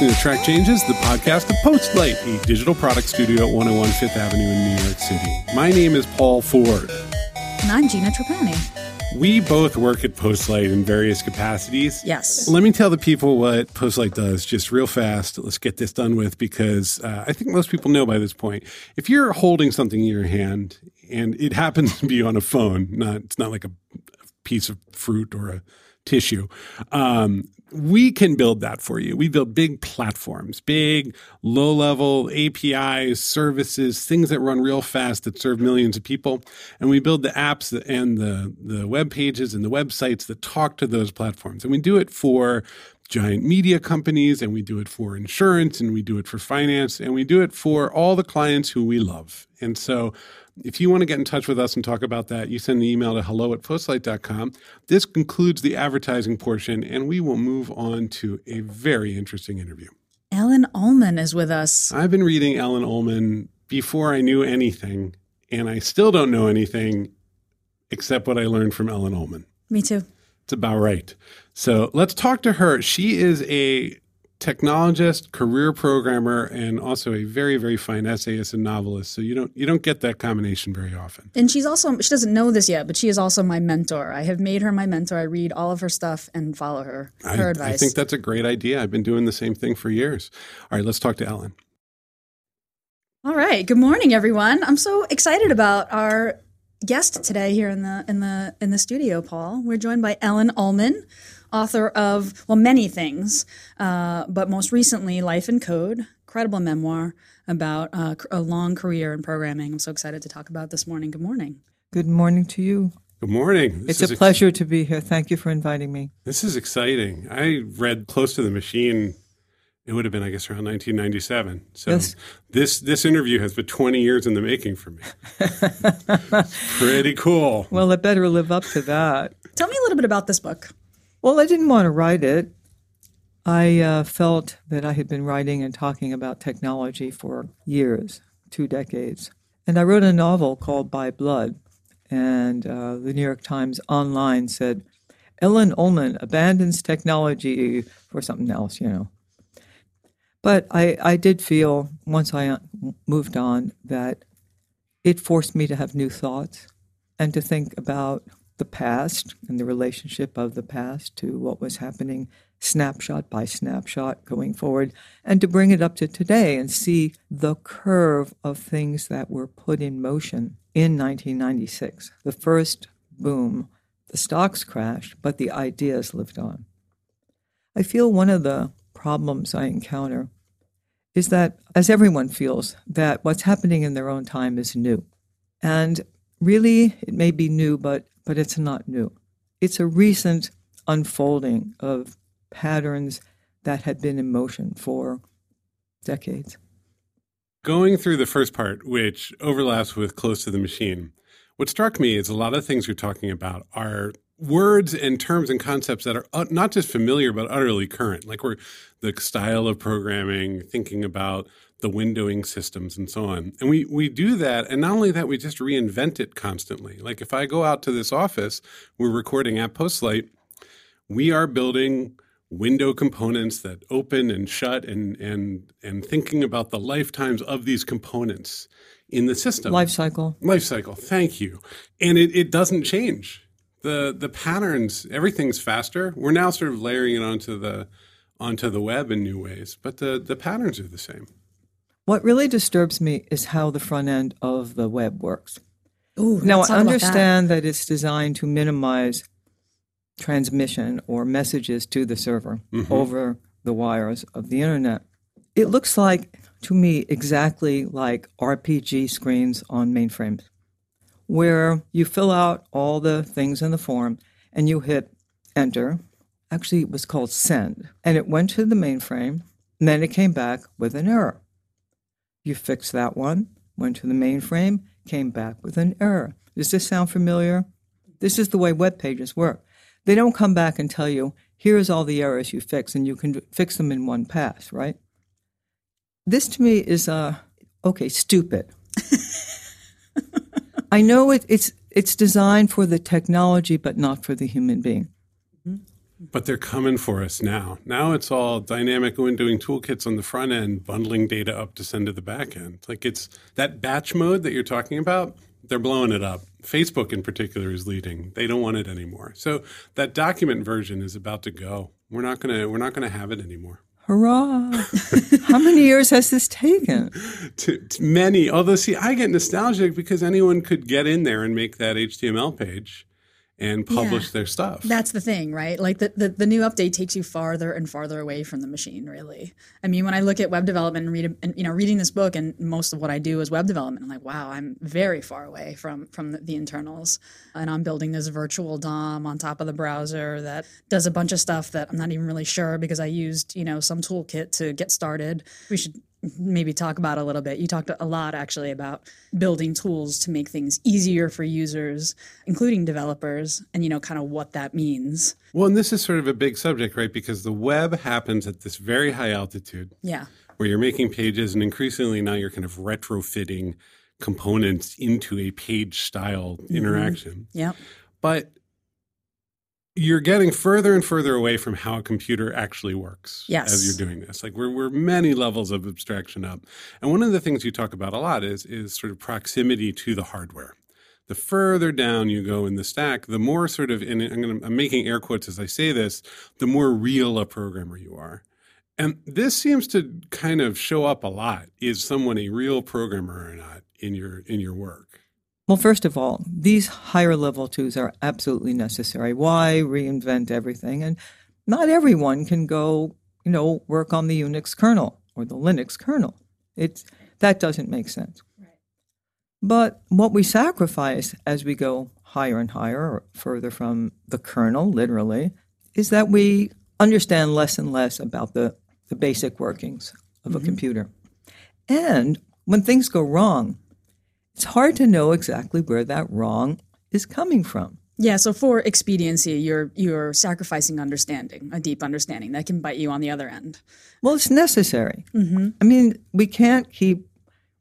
Listening to Track Changes, the podcast of Postlight, a digital product studio at 101 Fifth Avenue in New York City. My name is Paul Ford. And I'm Gina Trapani. We both work at Postlight in various capacities. Yes. Let me tell the people what Postlight does just real fast. Let's get this done with because uh, I think most people know by this point. If you're holding something in your hand and it happens to be on a phone, not it's not like a piece of fruit or a tissue. Um, we can build that for you. We build big platforms, big low level APIs, services, things that run real fast that serve millions of people. And we build the apps and the, the web pages and the websites that talk to those platforms. And we do it for giant media companies and we do it for insurance and we do it for finance and we do it for all the clients who we love. And so if you want to get in touch with us and talk about that, you send an email to hello at postlight.com. This concludes the advertising portion, and we will move on to a very interesting interview. Ellen Ullman is with us. I've been reading Ellen Ullman before I knew anything, and I still don't know anything except what I learned from Ellen Ullman. Me too. It's about right. So let's talk to her. She is a technologist, career programmer, and also a very, very fine essayist and novelist. So you don't you don't get that combination very often. And she's also she doesn't know this yet, but she is also my mentor. I have made her my mentor. I read all of her stuff and follow her her I, advice. I think that's a great idea. I've been doing the same thing for years. All right, let's talk to Ellen. All right. Good morning, everyone. I'm so excited about our guest today here in the in the in the studio, Paul. We're joined by Ellen Ullman author of, well, many things, uh, but most recently, Life in Code, incredible memoir about uh, a long career in programming. I'm so excited to talk about this morning. Good morning. Good morning to you. Good morning. This it's a pleasure ex- to be here. Thank you for inviting me. This is exciting. I read Close to the Machine. It would have been, I guess, around 1997. So yes. this this interview has been 20 years in the making for me. Pretty cool. Well, it better live up to that. Tell me a little bit about this book. Well, I didn't want to write it. I uh, felt that I had been writing and talking about technology for years, two decades. And I wrote a novel called By Blood. And uh, the New York Times online said, Ellen Ullman abandons technology for something else, you know. But I, I did feel once I uh, moved on that it forced me to have new thoughts and to think about the past and the relationship of the past to what was happening snapshot by snapshot going forward, and to bring it up to today and see the curve of things that were put in motion in 1996. The first boom, the stocks crashed, but the ideas lived on. I feel one of the problems I encounter is that, as everyone feels, that what's happening in their own time is new. And really, it may be new, but but it's not new. It's a recent unfolding of patterns that had been in motion for decades. Going through the first part, which overlaps with Close to the Machine, what struck me is a lot of things you're talking about are words and terms and concepts that are uh, not just familiar but utterly current like we're the style of programming thinking about the windowing systems and so on. And we we do that, and not only that, we just reinvent it constantly. Like if I go out to this office, we're recording at Postlight, we are building window components that open and shut and and and thinking about the lifetimes of these components in the system. Life cycle. Life cycle. Thank you. And it, it doesn't change. The the patterns, everything's faster. We're now sort of layering it onto the onto the web in new ways, but the, the patterns are the same. What really disturbs me is how the front end of the web works. Ooh, now, I understand that. that it's designed to minimize transmission or messages to the server mm-hmm. over the wires of the internet. It looks like, to me, exactly like RPG screens on mainframes, where you fill out all the things in the form and you hit enter. Actually, it was called send, and it went to the mainframe, and then it came back with an error. You fix that one, went to the mainframe, came back with an error. Does this sound familiar? This is the way web pages work. They don't come back and tell you, here's all the errors you fix, and you can fix them in one pass, right? This to me is, uh, okay, stupid. I know it, it's, it's designed for the technology, but not for the human being. But they're coming for us now. Now it's all dynamic windowing toolkits on the front end, bundling data up to send to the back end. Like it's that batch mode that you're talking about, they're blowing it up. Facebook in particular is leading. They don't want it anymore. So that document version is about to go. We're not gonna we're not gonna have it anymore. Hurrah! How many years has this taken? to, to many. Although, see, I get nostalgic because anyone could get in there and make that HTML page and publish Yeah. their stuff. That's the thing, right? Like the, the, the new update takes you farther and farther away from the machine, really. I mean, when I look at web development and read, a- and, you know, reading this book, and most of what I do is web development, I'm like, wow, I'm very far away from from the, the internals, and I'm building this virtual DOM on top of the browser that does a bunch of stuff that I'm not even really sure because I used, you know, some toolkit to get started. We should maybe talk about a little bit. You talked a lot actually about building tools to make things easier for users, including developers, and you know, kind of what that means. well, and this is sort of a big subject, right? Because the web happens at this very high altitude Yeah. where you're making pages, and increasingly now you're kind of retrofitting components into a page style Mm-hmm. interaction. Yeah. But you're getting further and further away from how a computer actually works Yes. as you're doing this. Like we're, we're many levels of abstraction up. And one of the things you talk about a lot is, is sort of proximity to the hardware. The further down you go in the stack, the more sort of, and I'm, gonna, I'm making air quotes as I say this, the more real a programmer you are. And this seems to kind of show up a lot. Is someone a real programmer or not in your in your work? Well, first of all, these higher level tools are absolutely necessary. Why reinvent everything? And not everyone can go, you know, work on the Unix kernel or the Linux kernel. It's that doesn't make sense. But what we sacrifice as we go higher and higher or further from the kernel, literally, is that we understand less and less about the, the basic workings of a mm-hmm. computer. And when things go wrong, it's hard to know exactly where that wrong is coming from. Yeah, so for expediency, you're you're sacrificing understanding, a deep understanding that can bite you on the other end. Well, it's necessary. I mean, we can't keep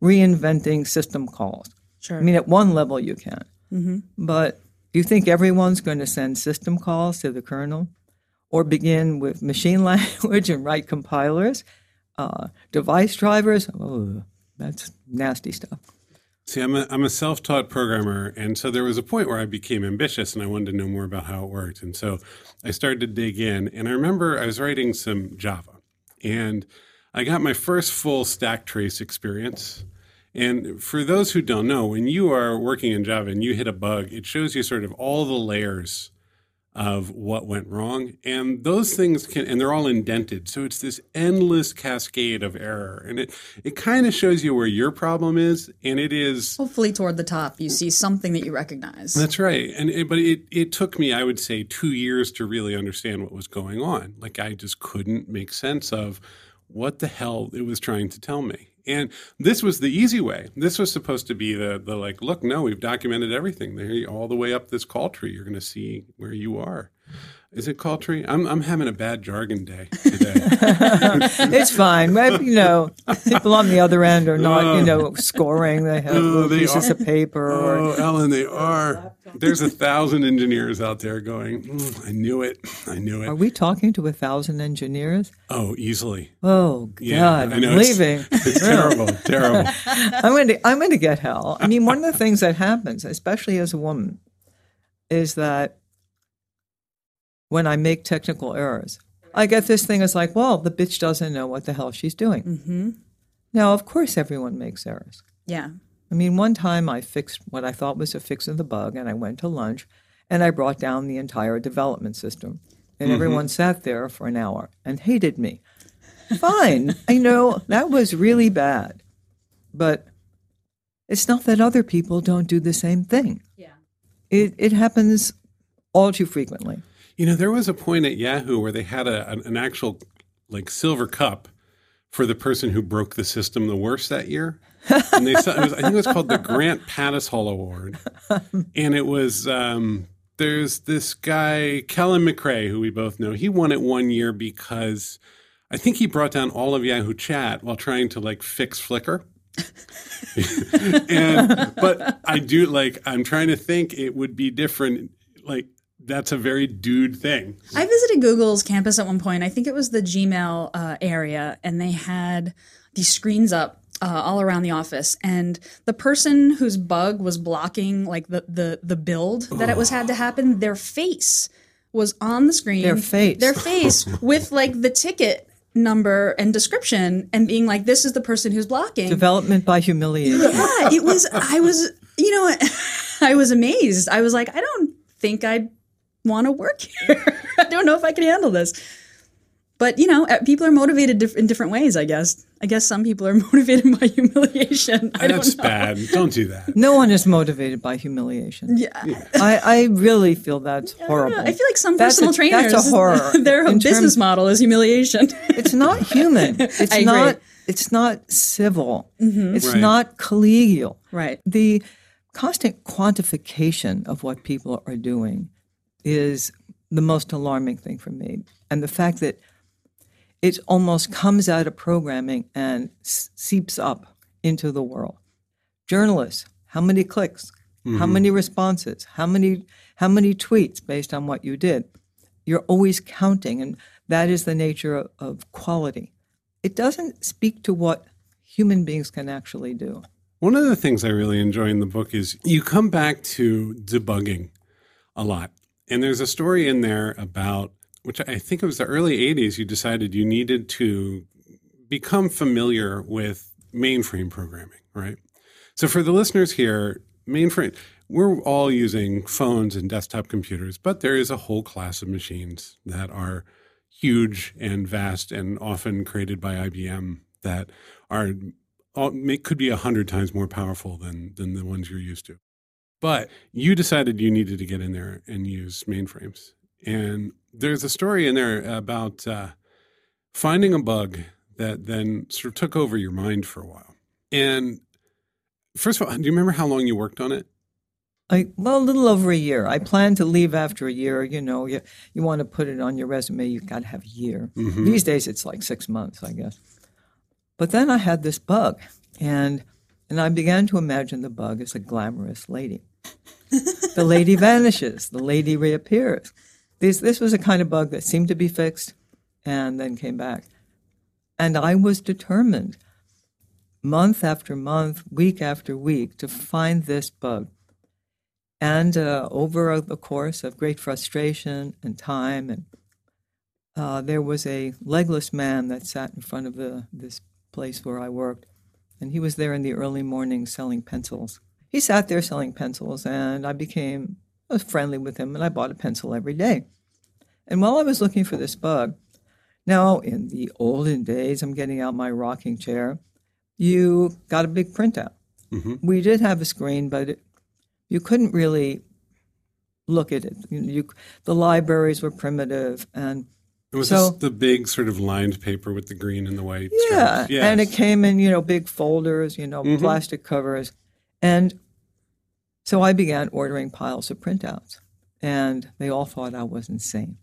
reinventing system calls. Sure. I mean, at one level you can, but do you think everyone's going to send system calls to the kernel, or begin with machine language and write compilers, uh, device drivers? Oh, that's nasty stuff. See, I'm a, I'm a self taught programmer. And so there was a point where I became ambitious and I wanted to know more about how it worked. And so I started to dig in. And I remember I was writing some Java and I got my first full stack trace experience. And for those who don't know, when you are working in Java and you hit a bug, it shows you sort of all the layers of what went wrong. And those things can, and they're all indented. So it's this endless cascade of error. And it, it kind of shows you where your problem is. And it is, Hopefully, toward the top, you see something that you recognize. that's right. And it, but it, it took me, I would say, two years to really understand what was going on. Like I just couldn't make sense of what the hell it was trying to tell me. And this was the easy way. This was supposed to be the the like, look, no, we've documented everything. There, all the way up this call tree, you're going to see where you are. Is it call tree? I'm I'm having a bad jargon day today. It's fine. You know, people on the other end are not, you know, scoring. They have they pieces are. of paper or Oh, Ellen, they are. There's a thousand engineers out there going. "Mm, I knew it. I knew it. Are we talking to a thousand engineers? Oh, easily. Oh Yeah, God, I I'm know. It's- leaving. It's terrible. Terrible. I'm going to I'm going to get hell. I mean, one of the things that happens, especially as a woman, is that when I make technical errors, I get this thing as like, well, the bitch doesn't know what the hell she's doing. Mm-hmm. Now, of course, everyone makes errors. Yeah. I mean, one time I fixed what I thought was a fix of the bug, and I went to lunch, and I brought down the entire development system, and everyone sat there for an hour and hated me. Fine, I know that was really bad, but it's not that other people don't do the same thing. Yeah. It it happens all too frequently. You know, there was a point at Yahoo where they had a, an, actual like silver cup for the person who broke the system the worst that year. And they saw, it was, I think it was called the Grant Pattis Hall Award. And it was, um, there's this guy, Kellen McRae, who we both know. He won it one year because I think he brought down all of Yahoo Chat while trying to like fix Flickr. and but I do like I'm trying to think it would be different. Like that's a very dude thing. I visited Google's campus at one point. I think it was the Gmail uh, area, and they had these screens up uh, all around the office. And the person whose bug was blocking like the the the build that it was had to happen, their face was on the screen. Their face. Their face with like the ticket number and description, and being like, "This is the person who's blocking." Development by humiliation. yeah, it was. I was, you know, I was amazed. I was like, I don't think I'd want to work here. I don't know if I can handle this. But you know, uh, people are motivated in different ways. I guess. I guess some people are motivated by humiliation. I That's don't know. bad. Don't do that. No one is motivated by humiliation. Yeah. I, I really feel that's horrible. I feel like some That's a- personal trainers, that's a horror. their In business terms- model is humiliation. It's not human. It's I agree. not. It's not civil. It's Right. not collegial. right. The constant quantification of what people are doing is the most alarming thing for me, and the fact that it almost comes out of programming and seeps up into the world. Journalists, how many clicks? How mm-hmm. many responses? How many how many tweets based on what you did? You're always counting, and that is the nature of, of quality. It doesn't speak to what human beings can actually do. One of the things I really enjoy in the book is you come back to debugging a lot. And there's a story in there about, which I think it was the early 80s, you decided you needed to become familiar with mainframe programming, right? So for the listeners here, mainframe, we're all using phones and desktop computers, but there is a whole class of machines that are huge and vast and often created by IBM that are all, may, could be a hundred times more powerful than than the ones you're used to. But you decided you needed to get in there and use mainframes. And there's a story in there about uh, finding a bug that then sort of took over your mind for a while. And first of all, do you remember how long you worked on it? I, well, a little over a year. I planned to leave after a year. You know, you, you want to put it on your resume, you've got to have a year. These days, it's like six months, I guess. But then I had this bug, and and I began to imagine the bug as a glamorous lady. The lady vanishes, the lady reappears. This this was a kind of bug that seemed to be fixed, and then came back. And I was determined, month after month, week after week, to find this bug. And uh, over the course of great frustration and time, and uh, there was a legless man that sat in front of the, this place where I worked, and he was there in the early morning selling pencils. He sat there selling pencils, and I became was friendly with him, and I bought a pencil every day. And while I was looking for this bug, now in the olden days, I'm getting out my rocking chair. You got a big printout. Mm-hmm. We did have a screen, but it, you couldn't really look at it. You, you, the libraries were primitive, and It was So- this the big sort of lined paper with the green and the white yeah, stripes. and it came in you know big folders, you know mm-hmm. plastic covers, and so I began ordering piles of printouts, and they all thought I was insane.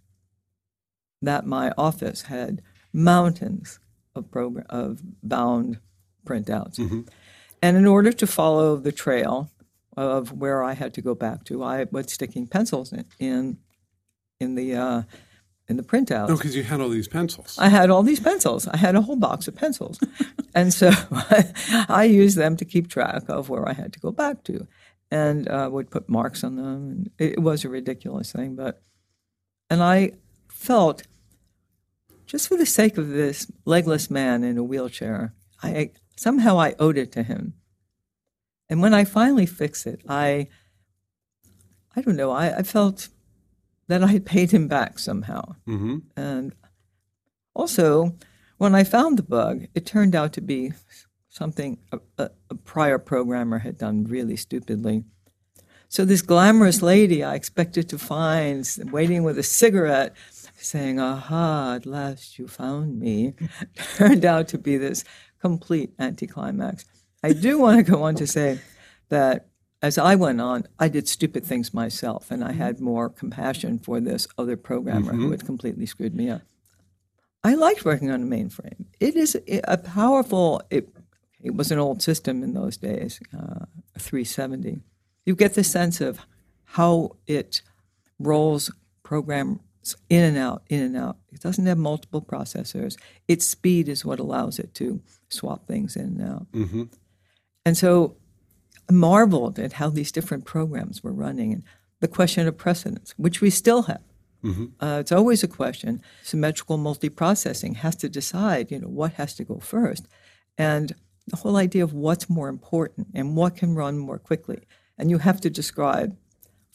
That my office had mountains of program of bound printouts, and in order to follow the trail of where I had to go back to, I was sticking pencils in in, in the uh, in the printouts. No, because you had all these pencils. I had all these pencils. I had a whole box of pencils. and so I used them to keep track of where I had to go back to and uh, would put marks on them. It, it was a ridiculous thing. But, and I felt, just for the sake of this legless man in a wheelchair, I somehow I owed it to him. And when I finally fixed it, I, I don't know, I, I felt that I had paid him back somehow. hmm And also, when I found the bug, it turned out to be something a, a, a prior programmer had done really stupidly. So this glamorous lady I expected to find waiting with a cigarette, saying, "Aha! At last you found me," turned out to be this complete anticlimax. I do want to go on to say that as I went on, I did stupid things myself, and I had more compassion for this other programmer who had completely screwed me up. I liked working on a mainframe. It is a powerful. It, it was an old system in those days, uh, 370. You get the sense of how it rolls programs in and out, in and out. It doesn't have multiple processors. Its speed is what allows it to swap things in and out. Mm-hmm. And so marveled at how these different programs were running and the question of precedence, which we still have. Uh, it's always a question. Symmetrical multiprocessing has to decide, you know, what has to go first, and the whole idea of what's more important and what can run more quickly. And you have to describe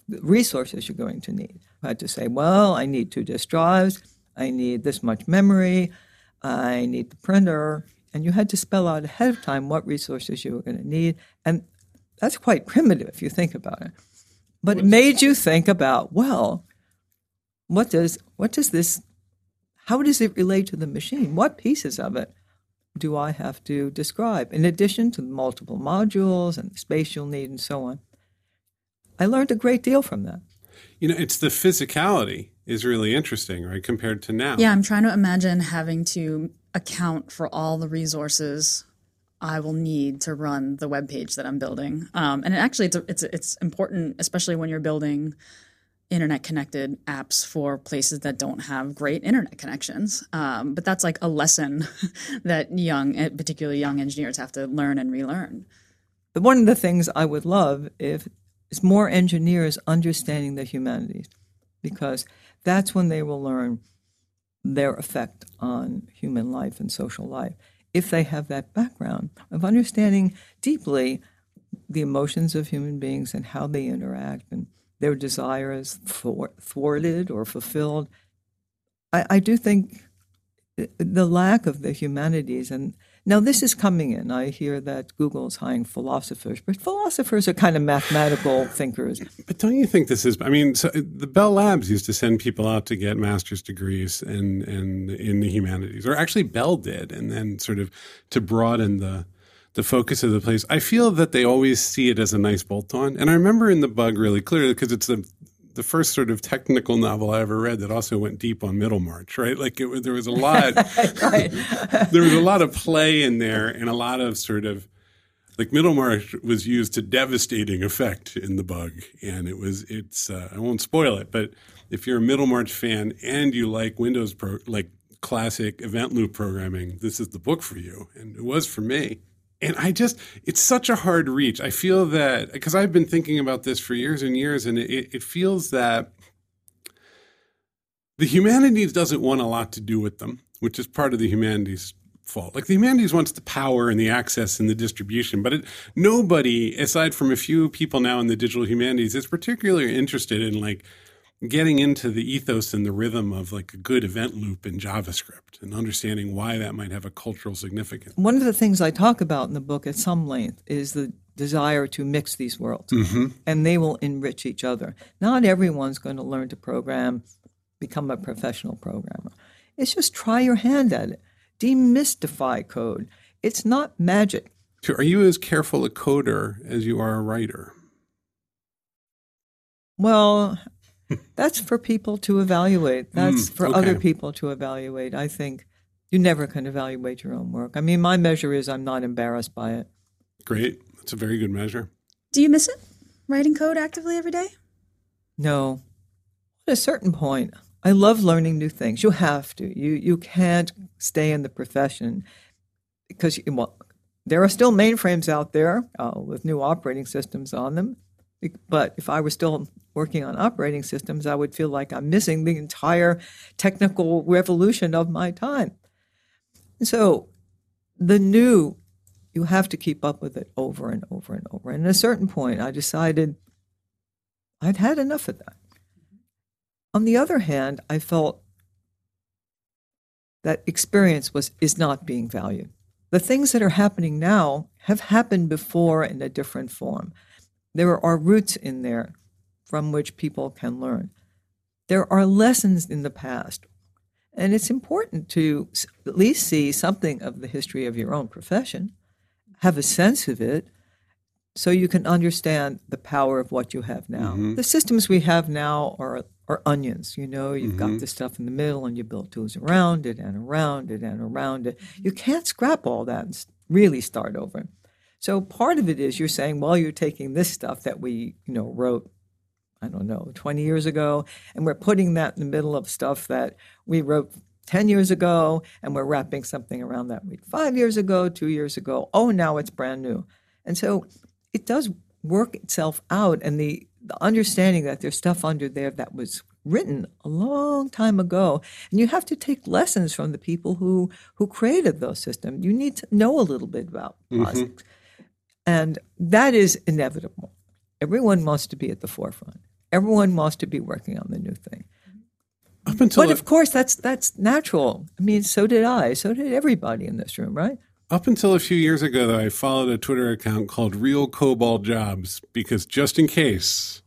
the resources you're going to need. I had to say, well, I need two disk drives, I need this much memory, I need the printer, and you had to spell out ahead of time what resources you were going to need. And that's quite primitive if you think about it. But it made you think about, well, what does what does this how does it relate to the machine? What pieces of it do I have to describe in addition to the multiple modules and the space you'll need and so on? I learned a great deal from that. You know, it's the physicality is really interesting, right, compared to now. Yeah, I'm trying to imagine having to account for all the resources I will need to run the web page that I'm building. Um, and actually, it's, it's it's important, especially when you're building internet connected apps for places that don't have great internet connections. Um, but that's like a lesson that young, eh, particularly young engineers, have to learn and relearn. But one of the things I would love if is more engineers understanding the humanities, because that's when they will learn their effect on human life and social life. If they have that background of understanding deeply the emotions of human beings and how they interact and their desires thwarted or fulfilled, I, I do think the lack of the humanities and now this is coming in. I hear that Google is hiring philosophers, but philosophers are kind of mathematical thinkers. But don't you think this is? I mean, so the Bell Labs used to send people out to get master's degrees and and in the humanities, or actually Bell did, and then sort of to broaden the the focus of the place. I feel that they always see it as a nice bolt on, and I remember in the bug really clearly because it's the the first sort of technical novel I ever read that also went deep on Middlemarch, right? Like it, there was a lot, there was a lot of play in there, and a lot of sort of like Middlemarch was used to devastating effect in the bug, and it was it's uh, I won't spoil it, but if you're a Middlemarch fan and you like Windows pro, like classic event loop programming, this is the book for you, and it was for me and I just, it's such a hard reach. I feel that because I've been thinking about this for years and years, and it, it feels that the humanities doesn't want a lot to do with them, which is part of the humanities fault. Like the humanities wants the power and the access and the distribution, but it, nobody, aside from a few people now in the digital humanities, is particularly interested in like getting into the ethos and the rhythm of like a good event loop in JavaScript and understanding why that might have a cultural significance. One of the things I talk about in the book at some length is the desire to mix these worlds Mm-hmm. and they will enrich each other. Not everyone's going to learn to program, become a professional programmer. It's just try your hand at it. Demystify code. It's not magic. So are you as careful a coder as you are a writer? Well, that's for people to evaluate. That's Mm, for okay. other people to evaluate. I think you never can evaluate your own work. I mean, my measure is I'm not embarrassed by it. Great. That's a very good measure. Do you miss it? Writing code actively every day? No. At a certain point, I love learning new things. You have to. You you can't stay in the profession because you, well, there are still mainframes out there uh, with new operating systems on them. But if I were still working on operating systems, I would feel like I'm missing the entire technical revolution of my time. So the new, you have to keep up with it over and over and over. And at a certain point, I decided I'd had enough of that. On the other hand, I felt that experience was is not being valued. The things that are happening now have happened before in a different form. There are roots in there from which people can learn. There are lessons in the past. And it's important to at least see something of the history of your own profession, have a sense of it, so you can understand the power of what you have now. Mm-hmm. The systems we have now are, are onions. You know, you've got mm-hmm. the stuff in the middle and you build tools around it and around it and around it. You can't scrap all that and really start over. So part of it is you're saying, well, you're taking this stuff that we, you know, wrote I don't know, 20 years ago, and we're putting that in the middle of stuff that we wrote 10 years ago, and we're wrapping something around that we five years ago, two years ago. Oh, now it's brand new. And so it does work itself out, and the, the understanding that there's stuff under there that was written a long time ago and you have to take lessons from the people who who created those systems you need to know a little bit about mm-hmm. And that is inevitable. Everyone wants to be at the forefront. Everyone wants to be working on the new thing. Up until but of course that's that's natural. I mean so did i. So did everybody in this room right? Up until a few years ago though i followed a twitter account called real COBOL jobs because just in case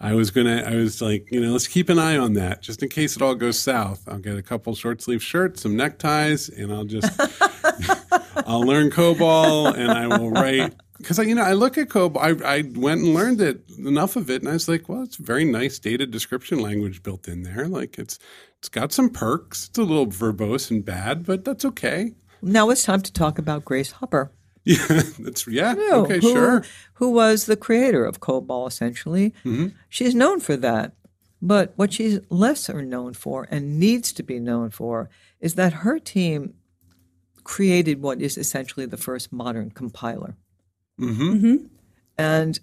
I was gonna. I was like, you know, let's keep an eye on that, just in case it all goes south. I'll get a couple short sleeve shirts, some neckties, and I'll just I'll learn COBOL, and I will write because I you know I look at COBOL. I, I went and learned it enough of it, and I was like, well, it's a very nice data description language built in there. Like it's it's got some perks. It's a little verbose and bad, but that's okay. Now it's time to talk about Grace Hopper. Yeah, that's yeah. okay, who, sure. Who was the creator of COBOL essentially? Mm-hmm. She's known for that, but what she's lesser known for and needs to be known for is that her team created what is essentially the first modern compiler, mm-hmm. Mm-hmm. and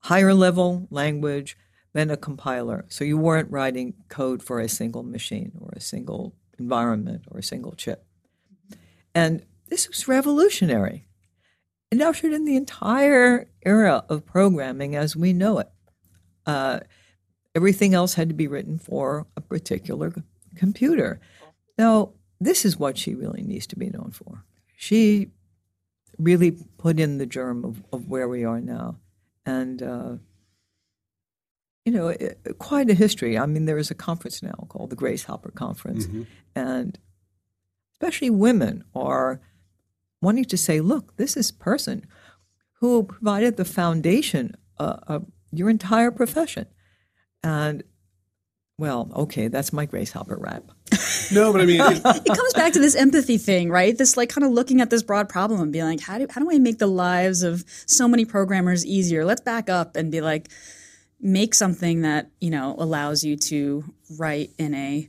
higher level language than a compiler. So you weren't writing code for a single machine or a single environment or a single chip, and this was revolutionary it ushered in the entire era of programming as we know it. Uh, everything else had to be written for a particular computer. Now, this is what she really needs to be known for. She really put in the germ of, of where we are now. And, uh, you know, it, quite a history. I mean, there is a conference now called the Grace Hopper Conference. Mm-hmm. And especially women are wanting to say, look, this is person who provided the foundation uh, of your entire profession. And well, okay, that's my Grace Hopper rap. no, but I mean, it, it, comes back to this empathy thing, right? This like kind of looking at this broad problem and being like, how do how do I make the lives of so many programmers easier? Let's back up and be like, make something that you know allows you to write in a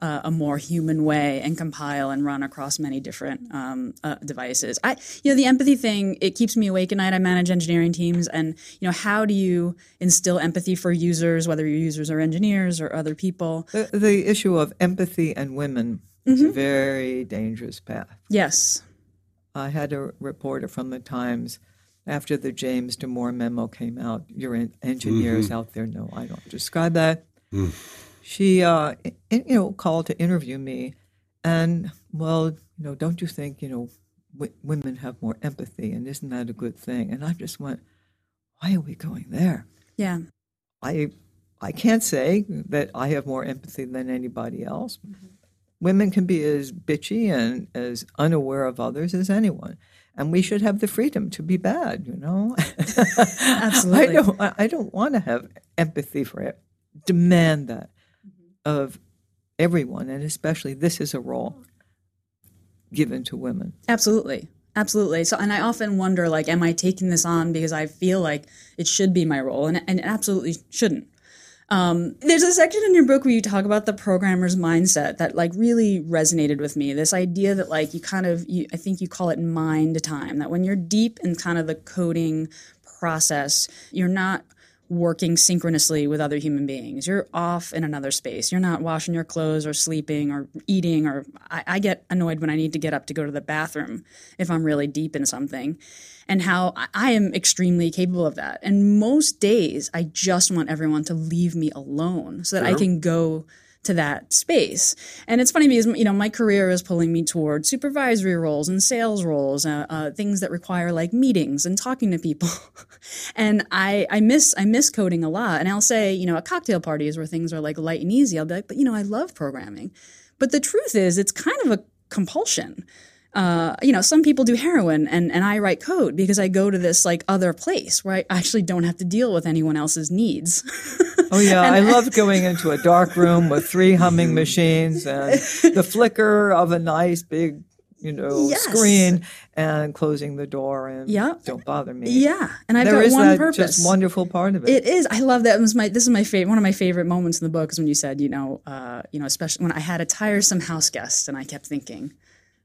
uh, a more human way and compile and run across many different um, uh, devices. I, you know, the empathy thing it keeps me awake at night. I manage engineering teams, and you know, how do you instill empathy for users, whether your users are engineers or other people? The, the issue of empathy and women mm-hmm. is a mm-hmm. very dangerous path. Yes, I had a reporter from the Times after the James Damore memo came out. Your engineers mm-hmm. out there know I don't describe that. Mm she uh, you know called to interview me, and well, you know, don't you think you know w- women have more empathy, and isn't that a good thing? And I just went, why are we going there? Yeah, I I can't say that I have more empathy than anybody else. Mm-hmm. Women can be as bitchy and as unaware of others as anyone and we should have the freedom to be bad you know absolutely i don't i don't want to have empathy for it demand that of everyone, and especially this is a role given to women. Absolutely. Absolutely. So, and I often wonder, like, am I taking this on because I feel like it should be my role, and, and it absolutely shouldn't. Um, there's a section in your book where you talk about the programmer's mindset that like really resonated with me. This idea that like you kind of, you, I think you call it mind time. That when you're deep in kind of the coding process, you're not working synchronously with other human beings. You're off in another space. You're not washing your clothes or sleeping or eating. Or I, I, get annoyed when I need to get up to go to the bathroom if I'm really deep in something, and how I, am extremely capable of that. And most days, I just want everyone to leave me alone so that sure. I can go to that space. And it's funny because you know my career is pulling me toward supervisory roles and sales roles, uh, uh, things that require like meetings and talking to people. and I I miss I miss coding a lot. And I'll say you know at cocktail parties where things are like light and easy, I'll be like, but you know I love programming. But the truth is, it's kind of a compulsion uh, you know, some people do heroin and, and I write code because I go to this like other place where I actually don't have to deal with anyone else's needs. oh yeah, and, I love going into a dark room with three humming machines and the flicker of a nice big you know, Yes. screen and closing the door and Yep. don't bother me. Yeah, and I've There got is one purpose. just wonderful part of it. It is. I love that. It was my. This is my favorite. One of my favorite moments in the book is when you said, you know, uh, you know, especially when I had a tiresome house guest, and I kept thinking,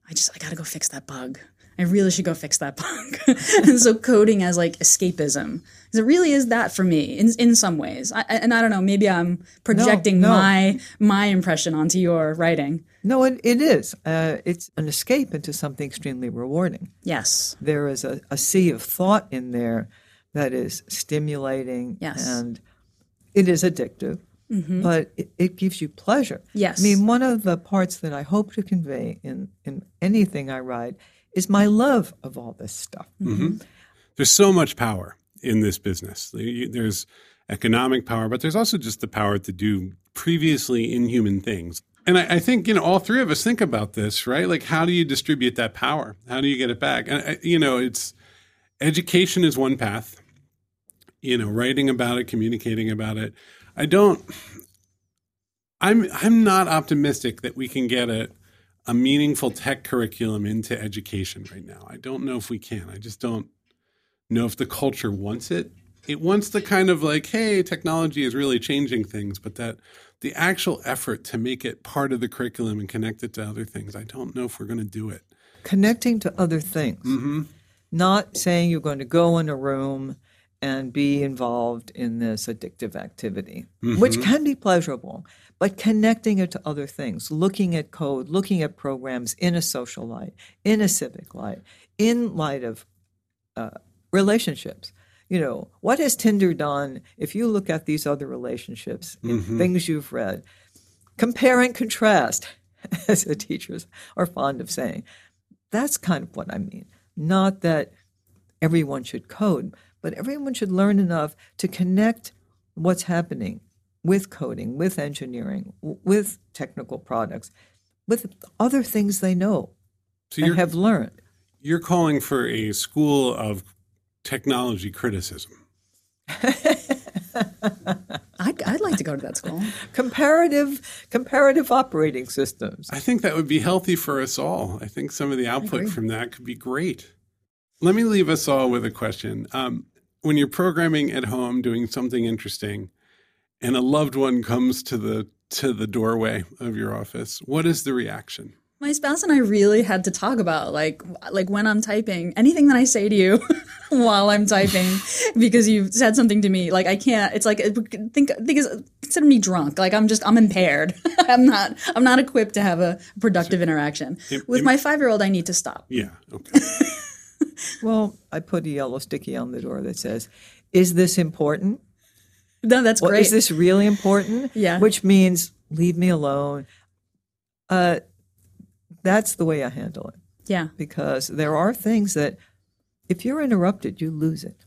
I just, I got to go fix that bug. I really should go fix that bug. and so coding as like escapism, 'Cause it really is that for me in in some ways. I, and I don't know. Maybe I'm projecting no. my my impression onto your writing. no, it, it is. Uh, it's an escape into something extremely rewarding. Yes. There is a, a sea of thought in there that is stimulating Yes. and it is addictive. But it, it gives you pleasure. Yes. I mean, one of the parts that I hope to convey in, in anything I write is my love of all this stuff. Mm-hmm. There's so much power in this business. There's economic power, but there's also just the power to do previously inhuman things. And I, I think you know all three of us think about this, right? Like, how do you distribute that power? How do you get it back? And I- you know, it's education is one path. You know, writing about it, communicating about it. I don't. I'm I'm not optimistic that we can get a a meaningful tech curriculum into education right now. I don't know if we can. I just don't know if the culture wants it. It wants the kind of like, hey, technology is really changing things, but that the actual effort to make it part of the curriculum and connect it to other things, I don't know if we're going to do it. Connecting to other things, mm-hmm. not saying you're going to go in a room and be involved in this addictive activity, which can be pleasurable, but connecting it to other things, looking at code, looking at programs in a social light, in a civic light, in light of uh, relationships. You know, what has Tinder done if you look at these other relationships, in things you've read? Compare and contrast, as the teachers are fond of saying. That's kind of what I mean. Not that everyone should code, but everyone should learn enough to connect what's happening with coding, with engineering, with technical products, with other things they know So and you're have learned. you're calling for a school of technology criticism. I'd, I'd like to go to that school. Comparative comparative operating systems. I think that would be healthy for us all. I think some of the output from that could be great. Let me leave us all with a question. Um, when you're programming at home, doing something interesting, and a loved one comes to the to the doorway of your office, what is the reaction? My spouse and I really had to talk about like like when I'm typing anything that I say to you while I'm typing because you've said something to me like I can't it's like think think is consider me drunk like I'm just I'm impaired I'm not I'm not equipped to have a productive interaction with my 5-year-old I need to stop Yeah. Okay. Well, I put a yellow sticky on the door that says, "Is this important? no that's Well, great is this really important?" Yeah. Which means leave me alone. Uh, that's the way I handle it yeah because there are things that if you're interrupted, you lose it.